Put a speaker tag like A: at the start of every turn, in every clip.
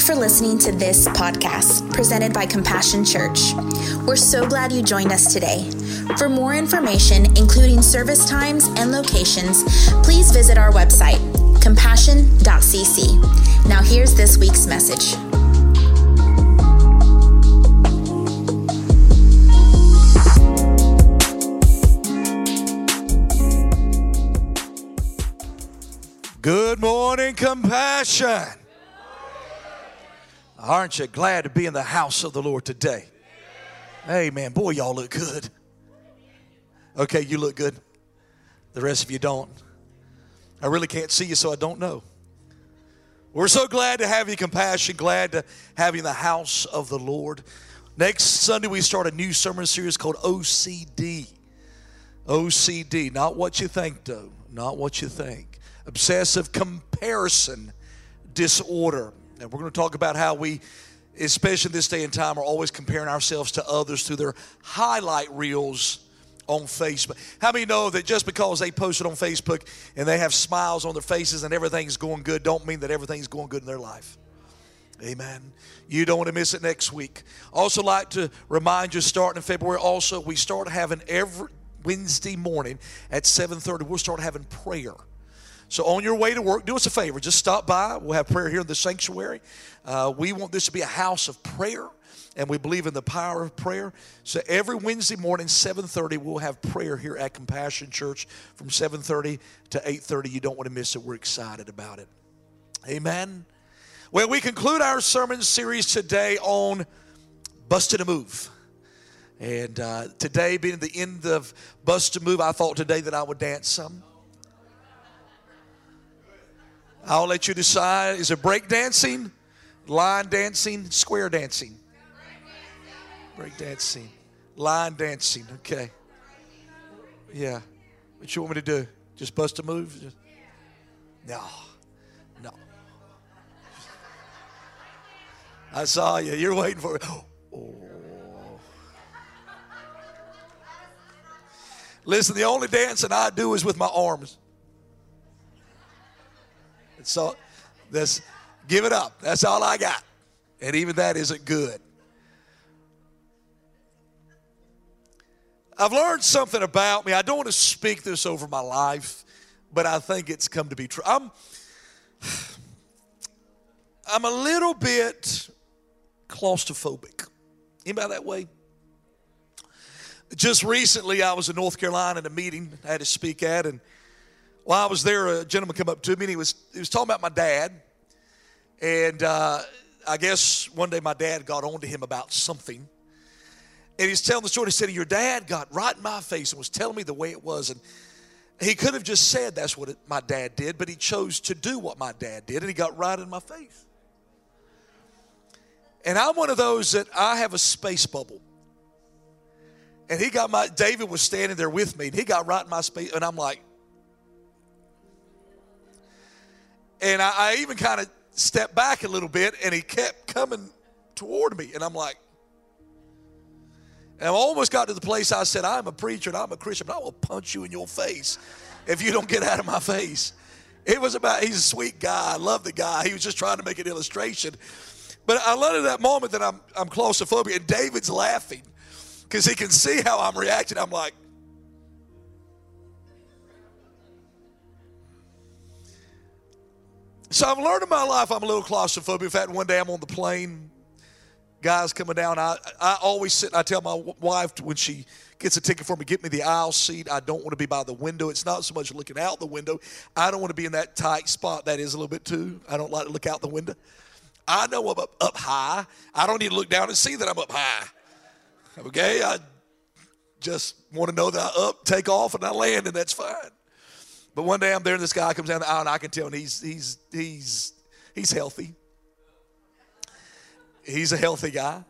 A: you for listening to this podcast presented by Compassion Church. We're so glad you joined us today. For more information, including service times and locations, please visit our website, compassion.cc. Now, here's this week's message.
B: Good morning, compassion. Aren't you glad to be in the house of the Lord today? Amen. Boy, y'all look good. Okay, you look good. The rest of you don't. I really can't see you, so I don't know. We're so glad to have you, compassion, glad to have you in the house of the Lord. Next Sunday, we start a new sermon series called OCD. OCD, not what you think, though, not what you think obsessive comparison disorder. And we're going to talk about how we, especially this day and time, are always comparing ourselves to others through their highlight reels on Facebook. How many know that just because they posted on Facebook and they have smiles on their faces and everything's going good, don't mean that everything's going good in their life? Amen. You don't want to miss it next week. Also, like to remind you, starting in February, also we start having every Wednesday morning at 7:30. We'll start having prayer. So on your way to work, do us a favor. Just stop by. We'll have prayer here in the sanctuary. Uh, we want this to be a house of prayer, and we believe in the power of prayer. So every Wednesday morning, 7:30, we'll have prayer here at Compassion Church from 7:30 to 8:30. You don't want to miss it. We're excited about it. Amen. Well, we conclude our sermon series today on busted a move. And uh, today, being the end of Bust a Move, I thought today that I would dance some. I'll let you decide. Is it break dancing, line dancing, square dancing? Break dancing, line dancing. Okay. Yeah. What you want me to do? Just bust a move? Just, no. No. I saw you. You're waiting for it. Oh. Listen, the only dancing I do is with my arms. So this give it up. That's all I got. And even that isn't good. I've learned something about me. I don't want to speak this over my life, but I think it's come to be true. I'm I'm a little bit claustrophobic. Anybody that way? Just recently, I was in North Carolina at a meeting I had to speak at, and while I was there, a gentleman came up to me and he was, he was talking about my dad. And uh, I guess one day my dad got on to him about something. And he's telling the story. He said, Your dad got right in my face and was telling me the way it was. And he could have just said that's what it, my dad did, but he chose to do what my dad did, and he got right in my face. And I'm one of those that I have a space bubble. And he got my, David was standing there with me, and he got right in my space, and I'm like, And I, I even kind of stepped back a little bit and he kept coming toward me. And I'm like, and I almost got to the place I said, I'm a preacher and I'm a Christian, but I will punch you in your face if you don't get out of my face. It was about, he's a sweet guy. I love the guy. He was just trying to make an illustration. But I love at that moment that I'm, I'm claustrophobic and David's laughing because he can see how I'm reacting. I'm like, So I've learned in my life I'm a little claustrophobic. In fact, one day I'm on the plane, guys coming down. I, I always sit, and I tell my wife when she gets a ticket for me, get me the aisle seat. I don't want to be by the window. It's not so much looking out the window. I don't want to be in that tight spot. That is a little bit too. I don't like to look out the window. I know I'm up, up high. I don't need to look down and see that I'm up high. Okay? I just want to know that I up, take off, and I land, and that's fine. But one day I'm there and this guy comes down the aisle and I can tell and he's he's he's he's healthy. He's a healthy guy.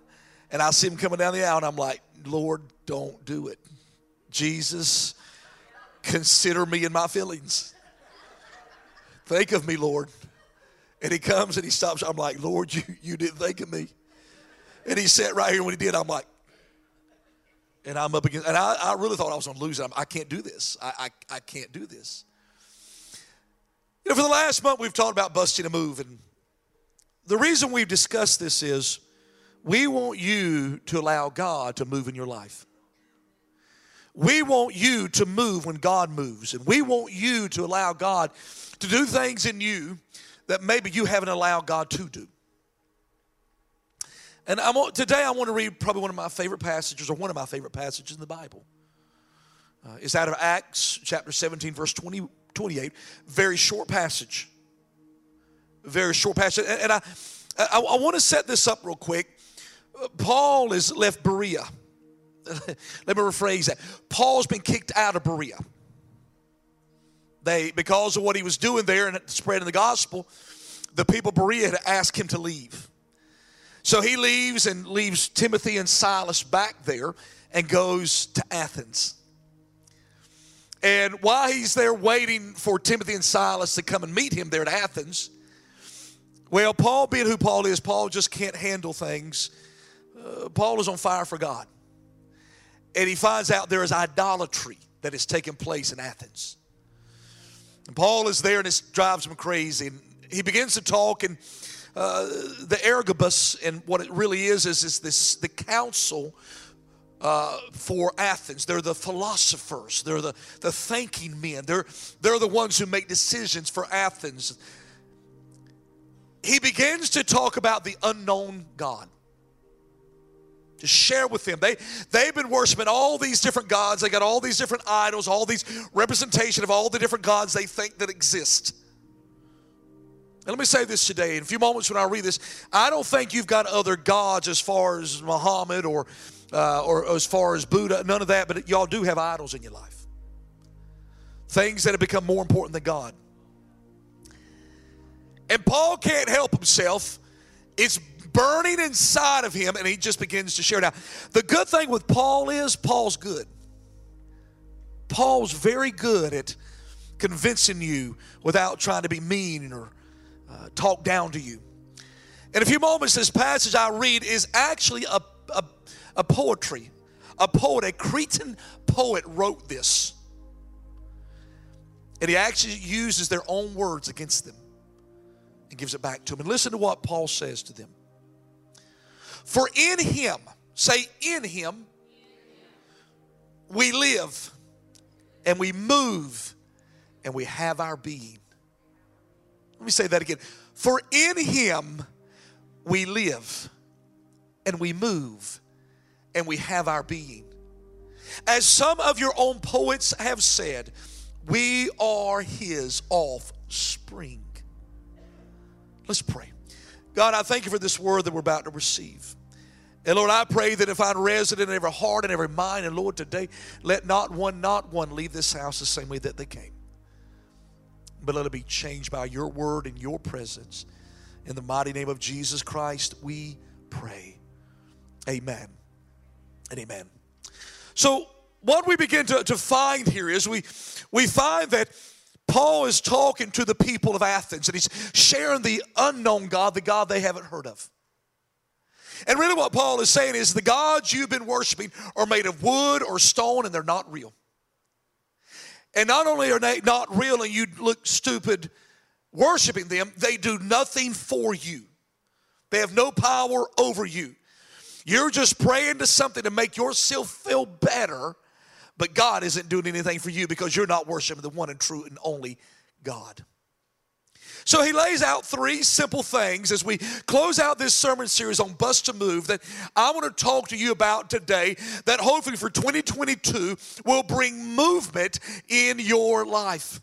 B: And I see him coming down the aisle and I'm like, Lord, don't do it. Jesus, consider me in my feelings. Think of me, Lord. And he comes and he stops. I'm like, Lord, you, you didn't think of me. And he sat right here when he did. I'm like, and I'm up against, and I, I really thought I was going to lose it. I'm, I can not do this. I, I, I can't do this. You know, for the last month, we've talked about busting a move. And the reason we've discussed this is we want you to allow God to move in your life. We want you to move when God moves, and we want you to allow God to do things in you that maybe you haven't allowed God to do. And I want, today I want to read probably one of my favorite passages, or one of my favorite passages in the Bible. Uh, it's out of Acts chapter 17, verse 20, 28. Very short passage. Very short passage. And, I, I, I want to set this up real quick. Paul has left Berea. Let me rephrase that. Paul's been kicked out of Berea. They, because of what he was doing there and spreading the gospel, the people of Berea had asked him to leave. So he leaves and leaves Timothy and Silas back there and goes to Athens. And while he's there waiting for Timothy and Silas to come and meet him there at Athens, well, Paul, being who Paul is, Paul just can't handle things. Uh, Paul is on fire for God. And he finds out there is idolatry that is taking place in Athens. And Paul is there and it drives him crazy. And he begins to talk, and uh, the Areopagus, and what it really is, is, is this the council uh, for Athens. They're the philosophers. They're the, the thinking men. They're, they're the ones who make decisions for Athens. He begins to talk about the unknown God. To share with them. They, they've been worshiping all these different gods. They got all these different idols, all these representation of all the different gods they think that exist. And let me say this today. In a few moments when I read this, I don't think you've got other gods as far as Muhammad or uh, or as far as Buddha, none of that, but y'all do have idols in your life. Things that have become more important than God. And Paul can't help himself. It's burning inside of him, and he just begins to share out. The good thing with Paul is Paul's good. Paul's very good at convincing you without trying to be mean or uh, talk down to you. In a few moments, this passage I read is actually a, a a poetry. A poet, a Cretan poet wrote this. And he actually uses their own words against them and gives it back to them. And listen to what Paul says to them. For in him, say in him, we live and we move and we have our being. Let me say that again. For in him we live and we move and we have our being. As some of your own poets have said, we are his offspring. Let's pray. God, I thank you for this word that we're about to receive. And Lord, I pray that if I'm resident in every heart and every mind, and Lord, today, let not one, not one leave this house the same way that they came. But let it be changed by your word and your presence. In the mighty name of Jesus Christ, we pray. Amen and amen. So, what we begin to, to find here is we, we find that Paul is talking to the people of Athens and he's sharing the unknown God, the God they haven't heard of. And really, what Paul is saying is the gods you've been worshiping are made of wood or stone and they're not real. And not only are they not real and you look stupid worshiping them, they do nothing for you. They have no power over you. You're just praying to something to make yourself feel better, but God isn't doing anything for you because you're not worshiping the one and true and only God. So he lays out three simple things as we close out this sermon series on Bust a Move that I want to talk to you about today that hopefully for 2022 will bring movement in your life.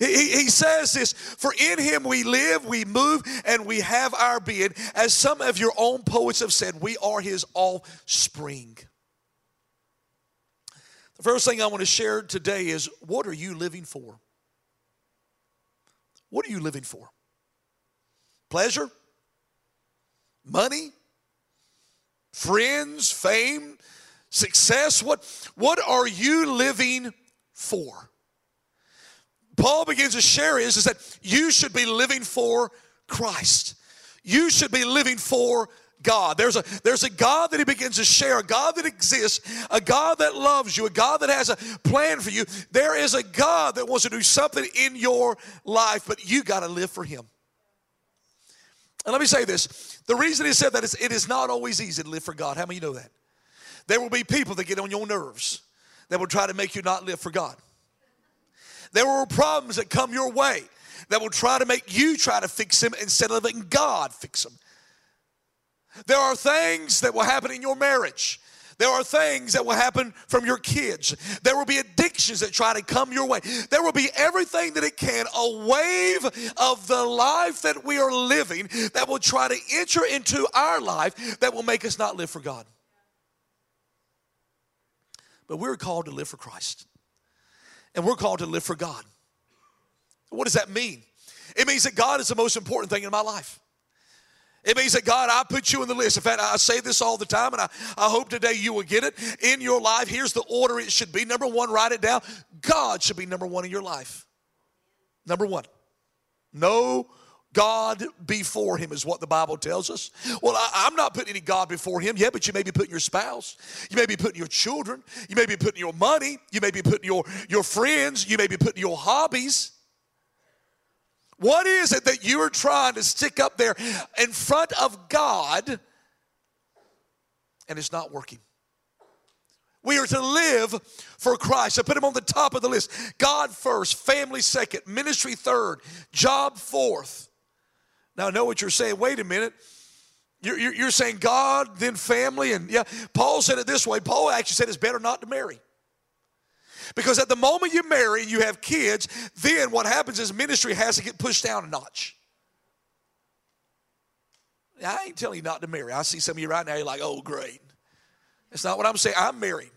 B: He, he says this For in him we live, we move, and we have our being. As some of your own poets have said, we are his offspring. The first thing I want to share today is what are you living for? What are you living for? Pleasure? Money? Friends? Fame? Success? What, what are you living for? Paul begins to share is, is that you should be living for Christ. You should be living for God. There's a, there's a God that he begins to share, a God that exists, a God that loves you, a God that has a plan for you. There is a God that wants to do something in your life, but you got to live for him. And let me say this the reason he said that is it is not always easy to live for God. How many you know that? There will be people that get on your nerves that will try to make you not live for God. There are problems that come your way that will try to make you try to fix them instead of letting God fix them. There are things that will happen in your marriage. There are things that will happen from your kids. There will be addictions that try to come your way. There will be everything that it can, a wave of the life that we are living that will try to enter into our life that will make us not live for God. But we're called to live for Christ. And we're called to live for God. What does that mean? It means that God is the most important thing in my life. It means that God, I put you in the list. In fact, I say this all the time, and I, I hope today you will get it in your life. Here's the order it should be. Number one, write it down. God should be number one in your life. Number one. No God before him is what the Bible tells us. Well, I, am not putting any God before him yet, but you may be putting your spouse. You may be putting your children. You may be putting your money. You may be putting your, your friends. You may be putting your hobbies. What is it that you're trying to stick up there in front of God and it's not working? We are to live for Christ. I put him on the top of the list. God first, family second, ministry third, job fourth. Now, I know what you're saying. Wait a minute. You're, you're, you're saying God, then family, and yeah. Paul said it this way. Paul actually said it's better not to marry. Because at the moment you marry and you have kids, then what happens is ministry has to get pushed down a notch. I ain't telling you not to marry. I see some of you right now, you're like, oh, great. That's not what I'm saying. I'm married.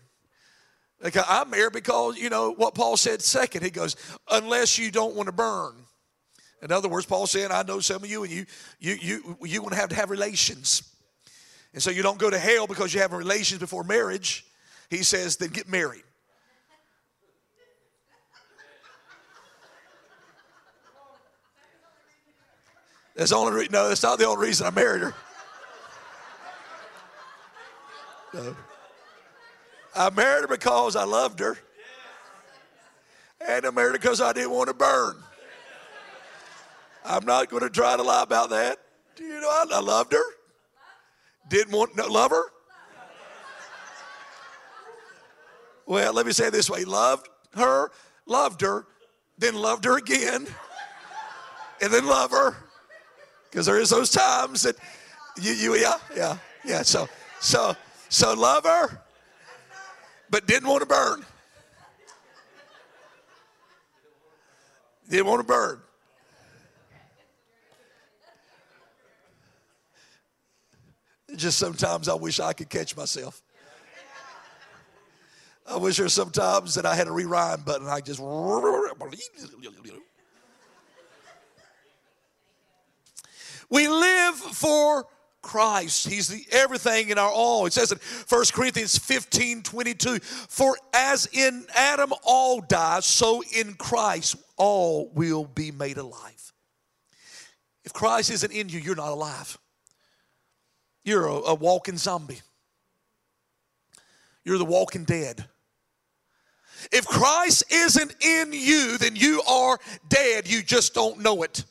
B: Like I'm married because, you know, what Paul said second, he goes, unless you don't want to burn. In other words, Paul saying, I know some of you and you you you you're gonna have to have relations. And so you don't go to hell because you have relations before marriage. He says, then get married. That's the only re- no, that's not the only reason I married her. No. I married her because I loved her. And I married her because I didn't want to burn. I'm not going to try to lie about that. Do you know, I, I loved her. Didn't want to love her. Well, let me say it this way loved her, loved her, then loved her again, and then love her because there is those times that you, you, yeah, yeah, yeah. So, so, so love her, but didn't want to burn. Didn't want to burn. Just sometimes I wish I could catch myself. I wish there sometimes that I had a rewind button. I just We live for Christ. He's the everything in our all. It says in 1 Corinthians 15 22, for as in Adam all die, so in Christ all will be made alive. If Christ isn't in you, you're not alive. You're a, a walking zombie. You're the walking dead. If Christ isn't in you, then you are dead. You just don't know it.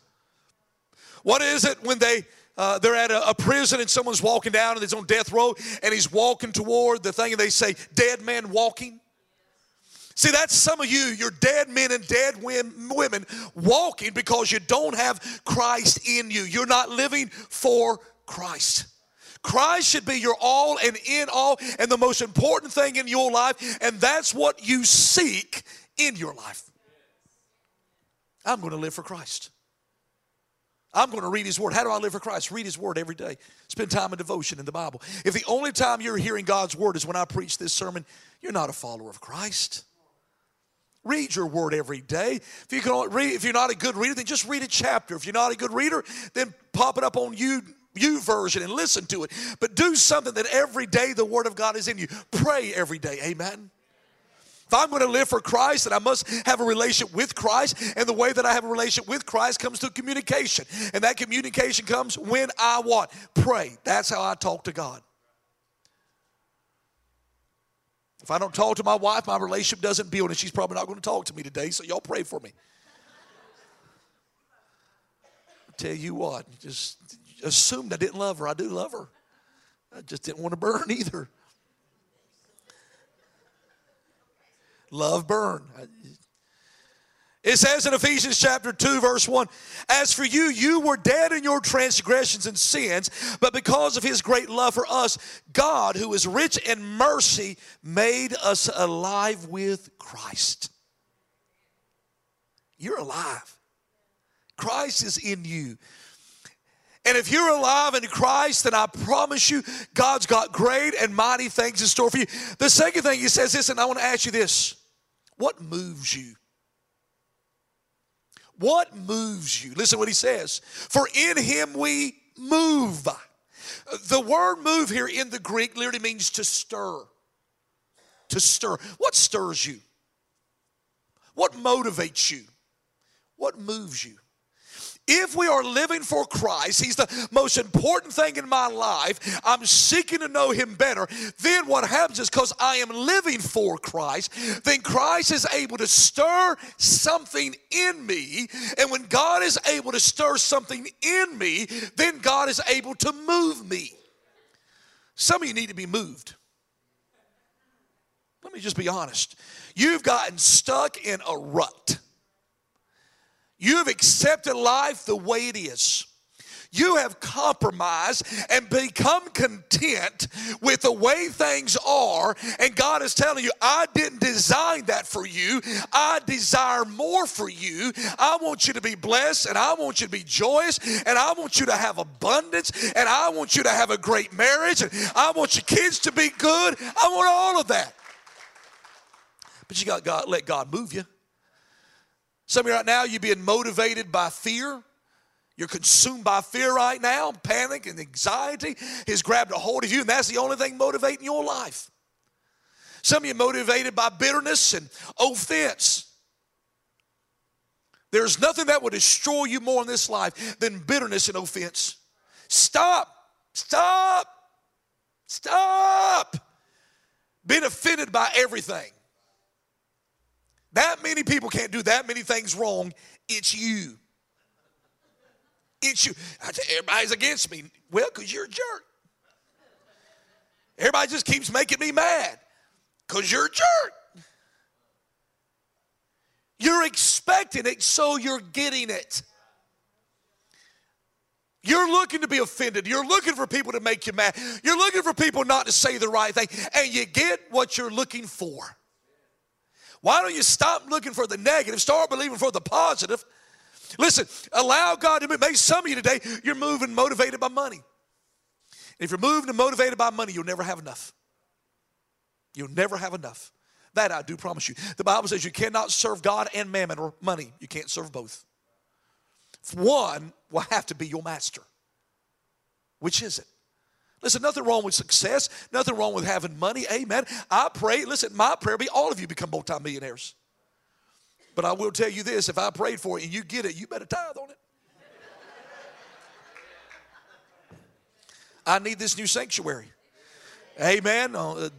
B: What is it when they uh, they're at a, a, prison and someone's walking down and he's on death row and he's walking toward the thing and they say, dead man walking? See, that's some of you, you're dead men and dead women walking because you don't have Christ in you. You're not living for Christ. Christ should be your all and in all and the most important thing in your life, and that's what you seek in your life. I'm going to live for Christ. I'm going to read His Word. How do I live for Christ? Read His Word every day. Spend time in devotion in the Bible. If the only time you're hearing God's Word is when I preach this sermon, you're not a follower of Christ. Read your Word every day. If you can read, if you're not a good reader, then just read a chapter. If you're not a good reader, then pop it up on you YouVersion and listen to it. But do something that every day the Word of God is in you. Pray every day. Amen. If I'm going to live for Christ, then I must have a relationship with Christ. And the way that I have a relationship with Christ comes through communication. And that communication comes when I want. Pray. That's how I talk to God. If I don't talk to my wife, my relationship doesn't build, and she's probably not going to talk to me today, so y'all pray for me. I tell you what, just assumed I didn't love her. I do love her. I just didn't want to burn either. Love burn. It says in Ephesians chapter 2, verse 1 As for you, you were dead in your transgressions and sins, but because of his great love for us, God, who is rich in mercy, made us alive with Christ. You're alive. Christ is in you. And if you're alive in Christ, then I promise you, God's got great and mighty things in store for you. The second thing he says this, and I want to ask you this what moves you? What moves you? Listen what he says. For in him we move. The word move here in the Greek literally means to stir. To stir. What stirs you? What motivates you? What moves you? If we are living for Christ, He's the most important thing in my life. I'm seeking to know Him better. Then what happens is because I am living for Christ, then Christ is able to stir something in me. And when God is able to stir something in me, then God is able to move me. Some of you need to be moved. Let me just be honest. You've gotten stuck in a rut. You have accepted life the way it is. You have compromised and become content with the way things are. And God is telling you, I didn't design that for you. I desire more for you. I want you to be blessed and I want you to be joyous and I want you to have abundance and I want you to have a great marriage and I want your kids to be good. I want all of that. But you got God, let God move you. Some of you right now, you're being motivated by fear. You're consumed by fear right now. Panic and anxiety has grabbed a hold of you, and that's the only thing motivating your life. Some of you motivated by bitterness and offense. There's nothing that will destroy you more in this life than bitterness and offense. Stop. Stop. Stop being offended by everything. That many people can't do that many things wrong. It's you. It's you. Everybody's against me. Well, because you're a jerk. Everybody just keeps making me mad because you're a jerk. You're expecting it, so you're getting it. You're looking to be offended. You're looking for people to make you mad. You're looking for people not to say the right thing. And you get what you're looking for. Why don't you stop looking for the negative, start believing for the positive? Listen, allow God to move. Maybe some of you today, you're moving motivated by money. If you're moving and motivated by money, you'll never have enough. You'll never have enough. That I do promise you. The Bible says you cannot serve God and mammon or money. You can't serve both. One will have to be your master. Which is it? Listen, nothing wrong with success, nothing wrong with having money. Amen. I pray, listen, my prayer be all of you become multimillionaires. But I will tell you this if I prayed for it and you get it, you better tithe on it. I need this new sanctuary. Amen. Uh,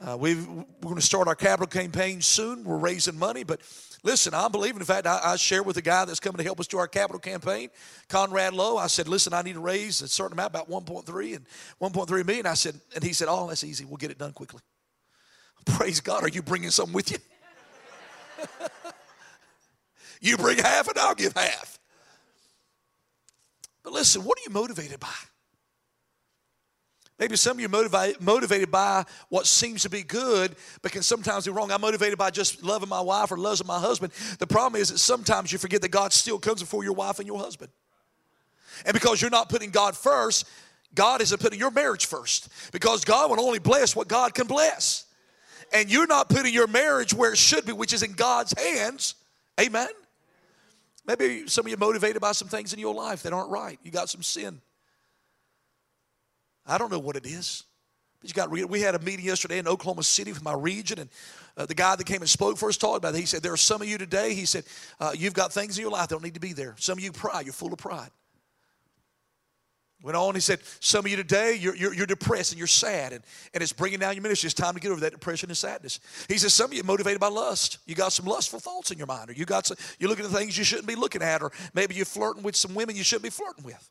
B: uh, we are going to start our capital campaign soon. We're raising money, but Listen, I'm believing. In fact, I, I share with the guy that's coming to help us do our capital campaign, Conrad Lowe. I said, listen, I need to raise a certain amount, about 1.3 and 1.3 million. I said, and he said, oh, that's easy. We'll get it done quickly. Praise God. Are you bringing something with you? you bring half and I'll give half. But listen, what are you motivated by? Maybe some of you are motivated by what seems to be good, but can sometimes be wrong. I'm motivated by just loving my wife or loving my husband. The problem is that sometimes you forget that God still comes before your wife and your husband. And because you're not putting God first, God isn't putting your marriage first. Because God will only bless what God can bless. And you're not putting your marriage where it should be, which is in God's hands. Amen. Maybe some of you are motivated by some things in your life that aren't right. You got some sin. I don't know what it is. But you got we had a meeting yesterday in Oklahoma City with my region, and uh, the guy that came and spoke for first talked about it. He said, There are some of you today, he said, uh, you've got things in your life that don't need to be there. Some of you pride, you're full of pride. Went on, he said, Some of you today, you're, you're, you're, depressed and you're sad, and, and it's bringing down your ministry. It's time to get over that depression and sadness. He says, Some of you motivated by lust. You got some lustful thoughts in your mind, or you got some, you're looking at things you shouldn't be looking at, or maybe you're flirting with some women you shouldn't be flirting with.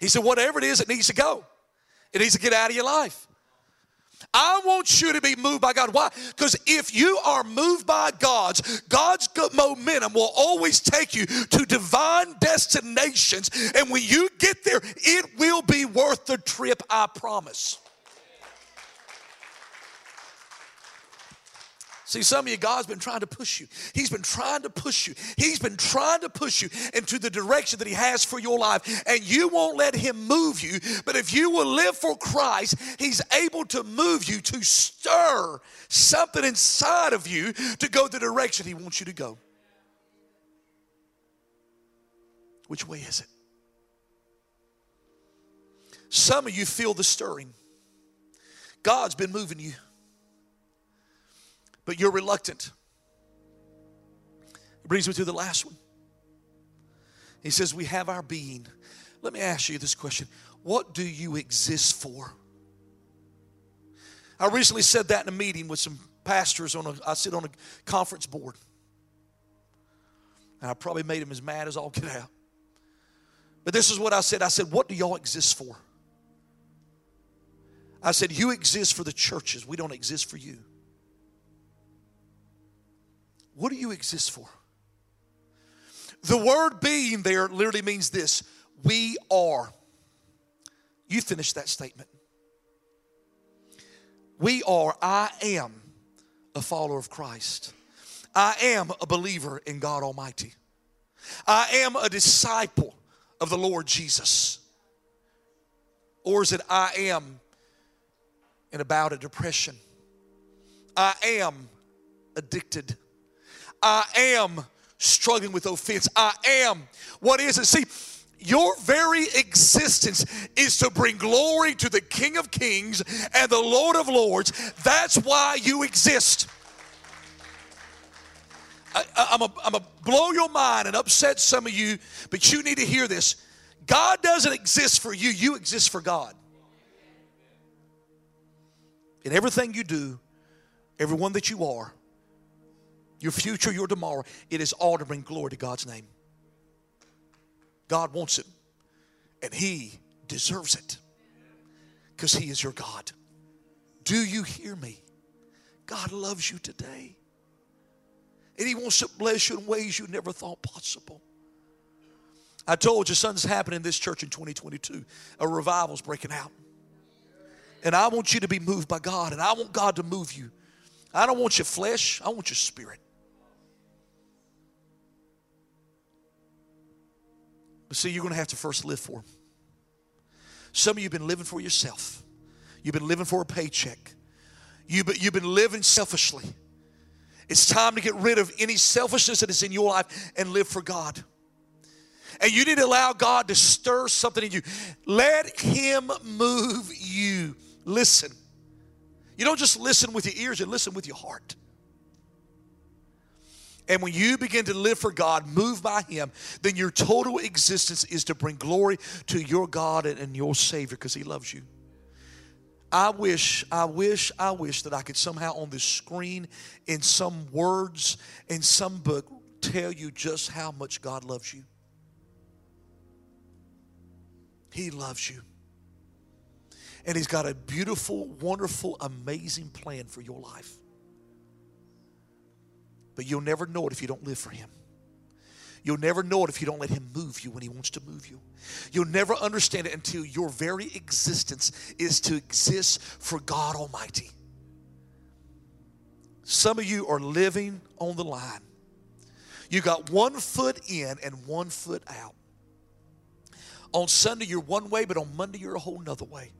B: He said, whatever it is, it needs to go. It needs to get out of your life. I want you to be moved by God. Why? Because if you are moved by God's, God's good momentum will always take you to divine destinations. And when you get there, it will be worth the trip, I promise. See, some of you, God's been trying to push you. He's been trying to push you. He's been trying to push you into the direction that He has for your life, and you won't let Him move you. But if you will live for Christ, He's able to move you to stir something inside of you to go the direction He wants you to go. Which way is it? Some of you feel the stirring. God's been moving you but you're reluctant. It brings me to the last one. He says, We have our being. Let me ask you this question What do you exist for? I recently said that in a meeting with some pastors on a, I sit on a conference board. And I probably made them as mad as all get out. But this is what I said. I said, What do y'all exist for? I said, You exist for the churches. We don't exist for you. What do you exist for? The word being there literally means this we are. You finish that statement. We are, I am a follower of Christ. I am a believer in God Almighty. I am a disciple of the Lord Jesus. Or is it I am in a bout of depression? I am addicted I am struggling with offense. I am. What is it? See, your very existence is to bring glory to the King of Kings and the Lord of Lords. That's why you exist. I, am going to blow your mind and upset some of you, but you need to hear this. God doesn't exist for you, you exist for God. In everything you do, everyone that you are, your future, your tomorrow, it is all to bring glory to God's name. God wants it, and He deserves it because He is your God. Do you hear me? God loves you today, and He wants to bless you in ways you never thought possible. I told you something's happening in this church in 2022. A revival's breaking out. And I want you to be moved by God, and I want God to move you. I don't want your flesh, I want your spirit. But see, you're going to have to first live for. Some of you have been living for yourself. You've been living for a paycheck. Been, you've been living selfishly. It's time to get rid of any selfishness that is in your life and live for God. And you need to allow God to stir something in you. Let Him move you. Listen. You don't just listen with your ears, you listen with your heart. And when you begin to live for God, move by Him, then your total existence is to bring glory to your God and your Savior because He loves you. I wish, I wish, I wish that I could somehow on this screen, in some words, in some book, tell you just how much God loves you. He loves you. And He's got a beautiful, wonderful, amazing plan for your life. But you'll never know it if you don't live for Him. You'll never know it if you don't let Him move you when He wants to move you. You'll never understand it until your very existence is to exist for God Almighty. Some of you are living on the line. You got one foot in and one foot out. On Sunday, you're one way, but on Monday, you're a whole nother way.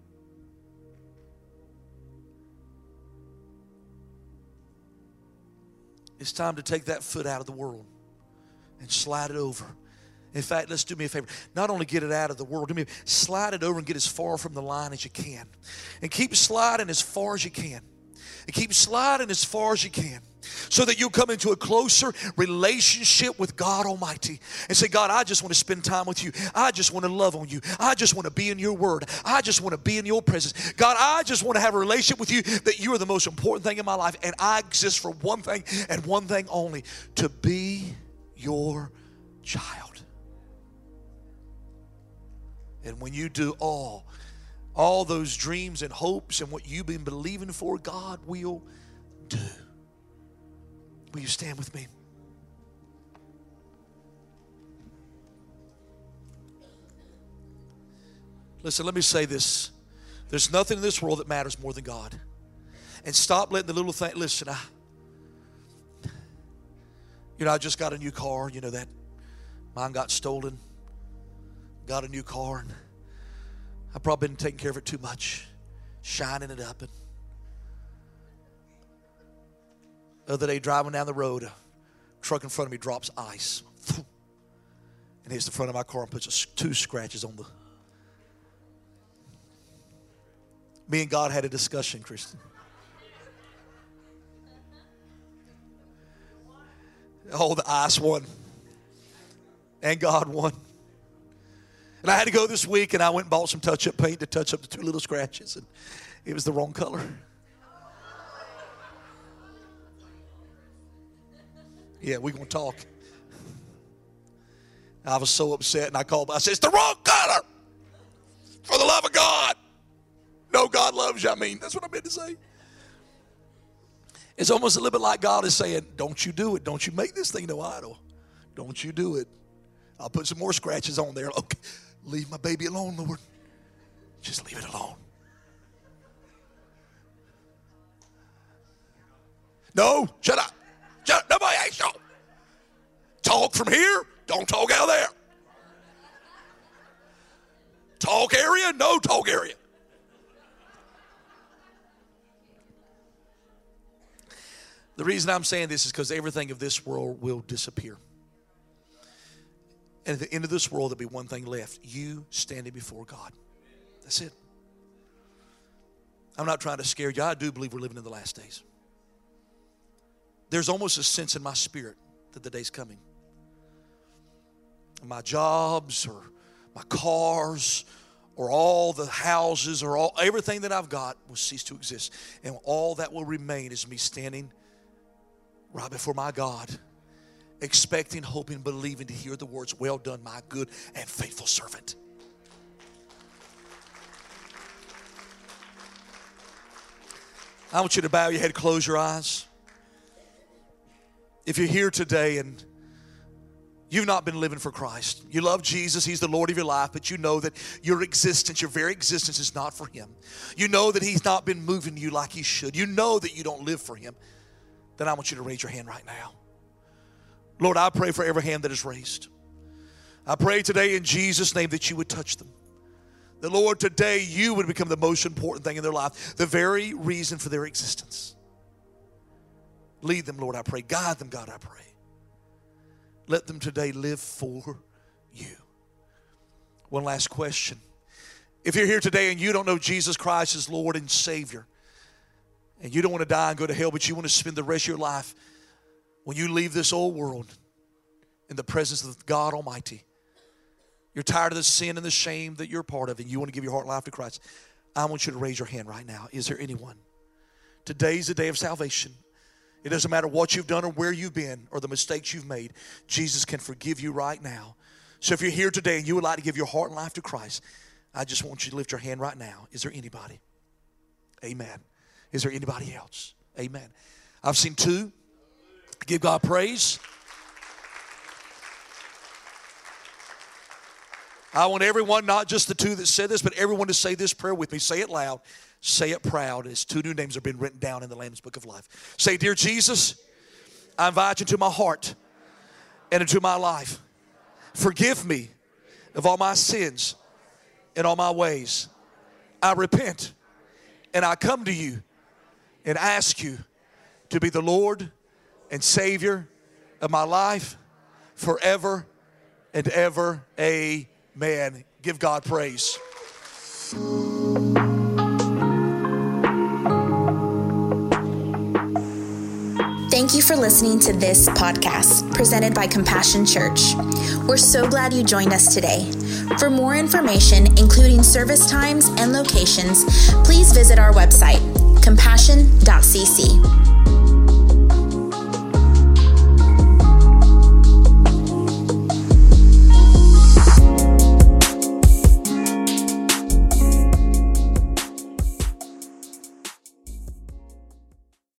B: It's time to take that foot out of the world and slide it over. In fact, let's do me a favor. Not only get it out of the world, do me slide it over and get as far from the line as you can. And keep sliding as far as you can. And keep sliding as far as you can so that you'll come into a closer relationship with God Almighty and say, God, I just want to spend time with you. I just want to love on you. I just want to be in your word. I just want to be in your presence. God, I just want to have a relationship with you that you are the most important thing in my life. And I exist for one thing and one thing only to be your child. And when you do all, all those dreams and hopes and what you've been believing for, God will do. Will you stand with me? Listen, let me say this. There's nothing in this world that matters more than God. And stop letting the little thing, listen, I, you know, I just got a new car, you know that mine got stolen. Got a new car and I've probably been taking care of it too much, shining it up. And the other day, driving down the road, a truck in front of me drops ice and hits the front of my car and puts two scratches on the. Me and God had a discussion, Christian. Oh, the ice won. And God won. And I had to go this week and I went and bought some touch up paint to touch up the two little scratches. And it was the wrong color. Yeah, we're going to talk. I was so upset and I called. I said, It's the wrong color. For the love of God. No, God loves you. I mean, that's what I meant to say. It's almost a little bit like God is saying, Don't you do it. Don't you make this thing no idol. Don't you do it. I'll put some more scratches on there. Okay, leave my baby alone, Lord. Just leave it alone. No, shut up. Shut up. Nobody ain't so. Talk from here, don't talk out there. Talk area, no talk area. The reason I'm saying this is because everything of this world will disappear. And at the end of this world, there'll be one thing left you standing before God. That's it. I'm not trying to scare you. I do believe we're living in the last days. There's almost a sense in my spirit that the day's coming. My jobs or my cars or all the houses or all everything that I've got will cease to exist. And all that will remain is me standing right before my God, expecting, hoping, believing to hear the words, Well done, my good and faithful servant. I want you to bow your head, close your eyes. If you're here today and You've not been living for Christ. You love Jesus, He's the Lord of your life, but you know that your existence, your very existence, is not for Him. You know that He's not been moving you like He should. You know that you don't live for Him then I want you to raise your hand right now. Lord, I pray for every hand that is raised. I pray today in Jesus' name that you would touch them. The Lord, today you would become the most important thing in their life, the very reason for their existence. Lead them, Lord, I pray. Guide them, God, I pray. Let them today live for you. One last question. If you're here today and you don't know Jesus Christ as Lord and Savior, and you don't want to die and go to hell, but you want to spend the rest of your life when you leave this old world in the presence of God Almighty. You're tired of the sin and the shame that you're part of, and you want to give your heart and life to Christ. I want you to raise your hand right now. Is there anyone? Today's the day of salvation. It doesn't matter what you've done or where you've been or the mistakes you've made. Jesus can forgive you right now. So if you're here today and you would like to give your heart and life to Christ, I just want you to lift your hand right now. Is there anybody? Amen. Is there anybody else? Amen. I've seen two. Give God praise. I want everyone, not just the two that said this, but everyone to say this prayer with me. Say it loud. Say it proud as two new names have been written down in the Lamb's Book of Life. Say, Dear Jesus, I invite you into my heart and into my life. Forgive me of all my sins and all my ways. I repent and I come to you and ask you to be the Lord and Savior of my life forever and ever. Amen. Give God praise.
A: Thank you for listening to this podcast presented by Compassion Church. We're so glad you joined us today. For more information, including service times and locations, please visit our website compassion.cc.